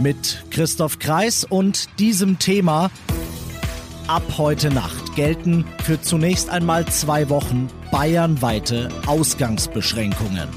Mit Christoph Kreis und diesem Thema ab heute Nacht gelten für zunächst einmal zwei Wochen bayernweite Ausgangsbeschränkungen.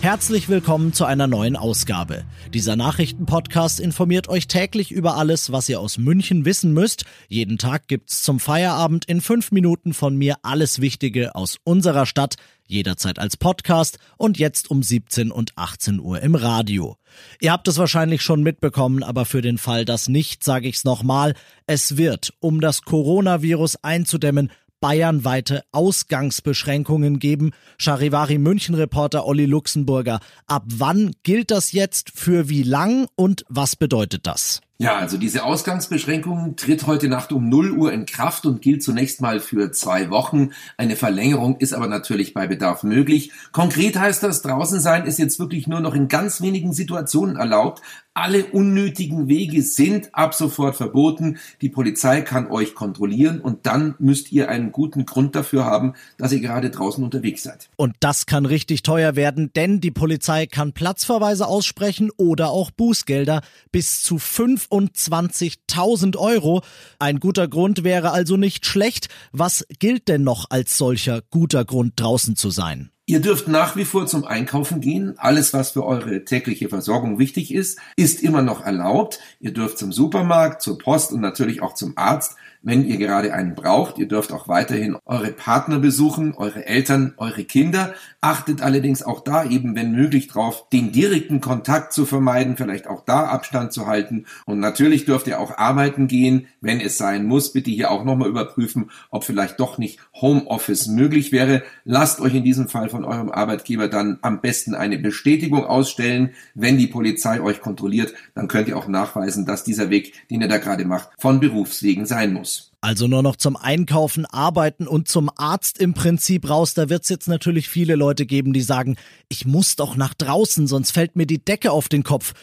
Herzlich willkommen zu einer neuen Ausgabe. Dieser Nachrichtenpodcast informiert euch täglich über alles, was ihr aus München wissen müsst. Jeden Tag gibt's zum Feierabend in fünf Minuten von mir alles Wichtige aus unserer Stadt, jederzeit als Podcast und jetzt um 17 und 18 Uhr im Radio. Ihr habt es wahrscheinlich schon mitbekommen, aber für den Fall das nicht, sage ich's nochmal. Es wird, um das Coronavirus einzudämmen, bayernweite Ausgangsbeschränkungen geben. Charivari München-Reporter Olli Luxemburger. Ab wann gilt das jetzt? Für wie lang? Und was bedeutet das? Ja, also diese Ausgangsbeschränkung tritt heute Nacht um 0 Uhr in Kraft und gilt zunächst mal für zwei Wochen. Eine Verlängerung ist aber natürlich bei Bedarf möglich. Konkret heißt das, draußen sein ist jetzt wirklich nur noch in ganz wenigen Situationen erlaubt. Alle unnötigen Wege sind ab sofort verboten. Die Polizei kann euch kontrollieren und dann müsst ihr einen guten Grund dafür haben, dass ihr gerade draußen unterwegs seid. Und das kann richtig teuer werden, denn die Polizei kann Platzverweise aussprechen oder auch Bußgelder bis zu 25.000 Euro. Ein guter Grund wäre also nicht schlecht. Was gilt denn noch als solcher guter Grund draußen zu sein? Ihr dürft nach wie vor zum Einkaufen gehen. Alles, was für eure tägliche Versorgung wichtig ist, ist immer noch erlaubt. Ihr dürft zum Supermarkt, zur Post und natürlich auch zum Arzt wenn ihr gerade einen braucht. Ihr dürft auch weiterhin eure Partner besuchen, eure Eltern, eure Kinder. Achtet allerdings auch da eben, wenn möglich, drauf, den direkten Kontakt zu vermeiden, vielleicht auch da Abstand zu halten. Und natürlich dürft ihr auch arbeiten gehen, wenn es sein muss. Bitte hier auch nochmal überprüfen, ob vielleicht doch nicht Homeoffice möglich wäre. Lasst euch in diesem Fall von eurem Arbeitgeber dann am besten eine Bestätigung ausstellen. Wenn die Polizei euch kontrolliert, dann könnt ihr auch nachweisen, dass dieser Weg, den ihr da gerade macht, von Berufswegen sein muss. Also nur noch zum Einkaufen, Arbeiten und zum Arzt im Prinzip raus. Da wird es jetzt natürlich viele Leute geben, die sagen, ich muss doch nach draußen, sonst fällt mir die Decke auf den Kopf.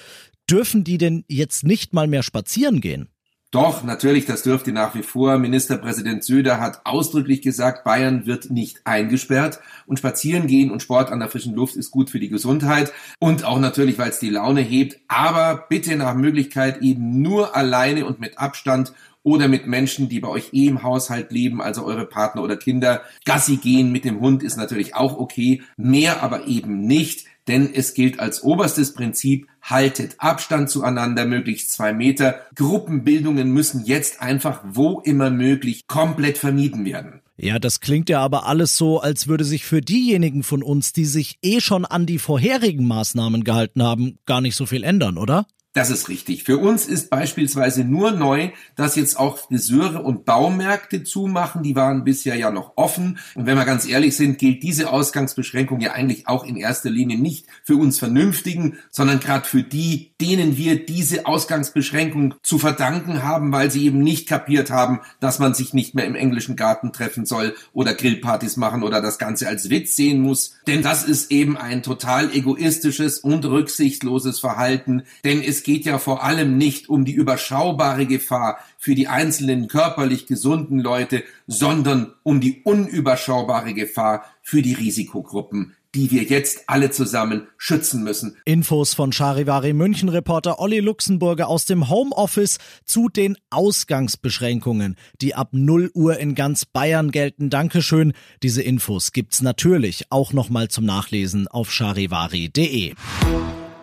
Dürfen die denn jetzt nicht mal mehr spazieren gehen? Doch, natürlich, das dürfte nach wie vor. Ministerpräsident Söder hat ausdrücklich gesagt, Bayern wird nicht eingesperrt und spazieren gehen und Sport an der frischen Luft ist gut für die Gesundheit und auch natürlich, weil es die Laune hebt. Aber bitte nach Möglichkeit eben nur alleine und mit Abstand oder mit Menschen, die bei euch eh im Haushalt leben, also eure Partner oder Kinder. Gassi gehen mit dem Hund ist natürlich auch okay, mehr aber eben nicht, denn es gilt als oberstes Prinzip, haltet Abstand zueinander, möglichst zwei Meter. Gruppenbildungen müssen jetzt einfach, wo immer möglich, komplett vermieden werden. Ja, das klingt ja aber alles so, als würde sich für diejenigen von uns, die sich eh schon an die vorherigen Maßnahmen gehalten haben, gar nicht so viel ändern, oder? Das ist richtig. Für uns ist beispielsweise nur neu, dass jetzt auch Friseure und Baumärkte zumachen. Die waren bisher ja noch offen. Und wenn wir ganz ehrlich sind, gilt diese Ausgangsbeschränkung ja eigentlich auch in erster Linie nicht für uns Vernünftigen, sondern gerade für die, denen wir diese Ausgangsbeschränkung zu verdanken haben, weil sie eben nicht kapiert haben, dass man sich nicht mehr im englischen Garten treffen soll oder Grillpartys machen oder das Ganze als Witz sehen muss. Denn das ist eben ein total egoistisches und rücksichtsloses Verhalten. Denn es geht ja vor allem nicht um die überschaubare Gefahr für die einzelnen körperlich gesunden Leute, sondern um die unüberschaubare Gefahr für die Risikogruppen, die wir jetzt alle zusammen schützen müssen. Infos von Charivari München Reporter Olli Luxemburger aus dem Homeoffice zu den Ausgangsbeschränkungen, die ab 0 Uhr in ganz Bayern gelten. Dankeschön. Diese Infos gibt's natürlich auch nochmal zum Nachlesen auf charivari.de.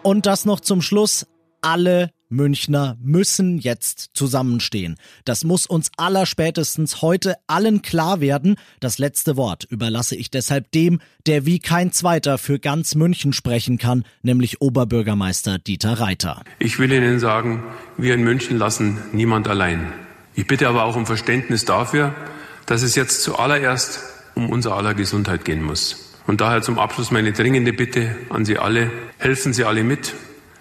Und das noch zum Schluss alle Münchner müssen jetzt zusammenstehen. Das muss uns allerspätestens heute allen klar werden. Das letzte Wort überlasse ich deshalb dem, der wie kein zweiter für ganz München sprechen kann, nämlich Oberbürgermeister Dieter Reiter. Ich will Ihnen sagen, wir in München lassen niemand allein. Ich bitte aber auch um Verständnis dafür, dass es jetzt zuallererst um unser aller Gesundheit gehen muss. Und daher zum Abschluss meine dringende Bitte an Sie alle, helfen Sie alle mit,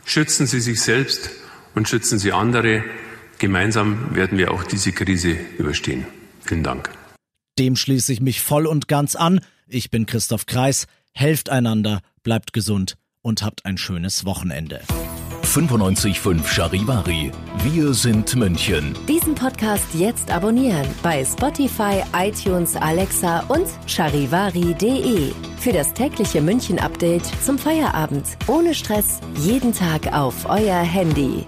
Schützen Sie sich selbst und schützen Sie andere. Gemeinsam werden wir auch diese Krise überstehen. Vielen Dank. Dem schließe ich mich voll und ganz an. Ich bin Christoph Kreis. Helft einander, bleibt gesund und habt ein schönes Wochenende. 95.5 Charivari. Wir sind München. Diesen Podcast jetzt abonnieren bei Spotify, iTunes, Alexa und charivari.de. Für das tägliche München-Update zum Feierabend. Ohne Stress. Jeden Tag auf euer Handy.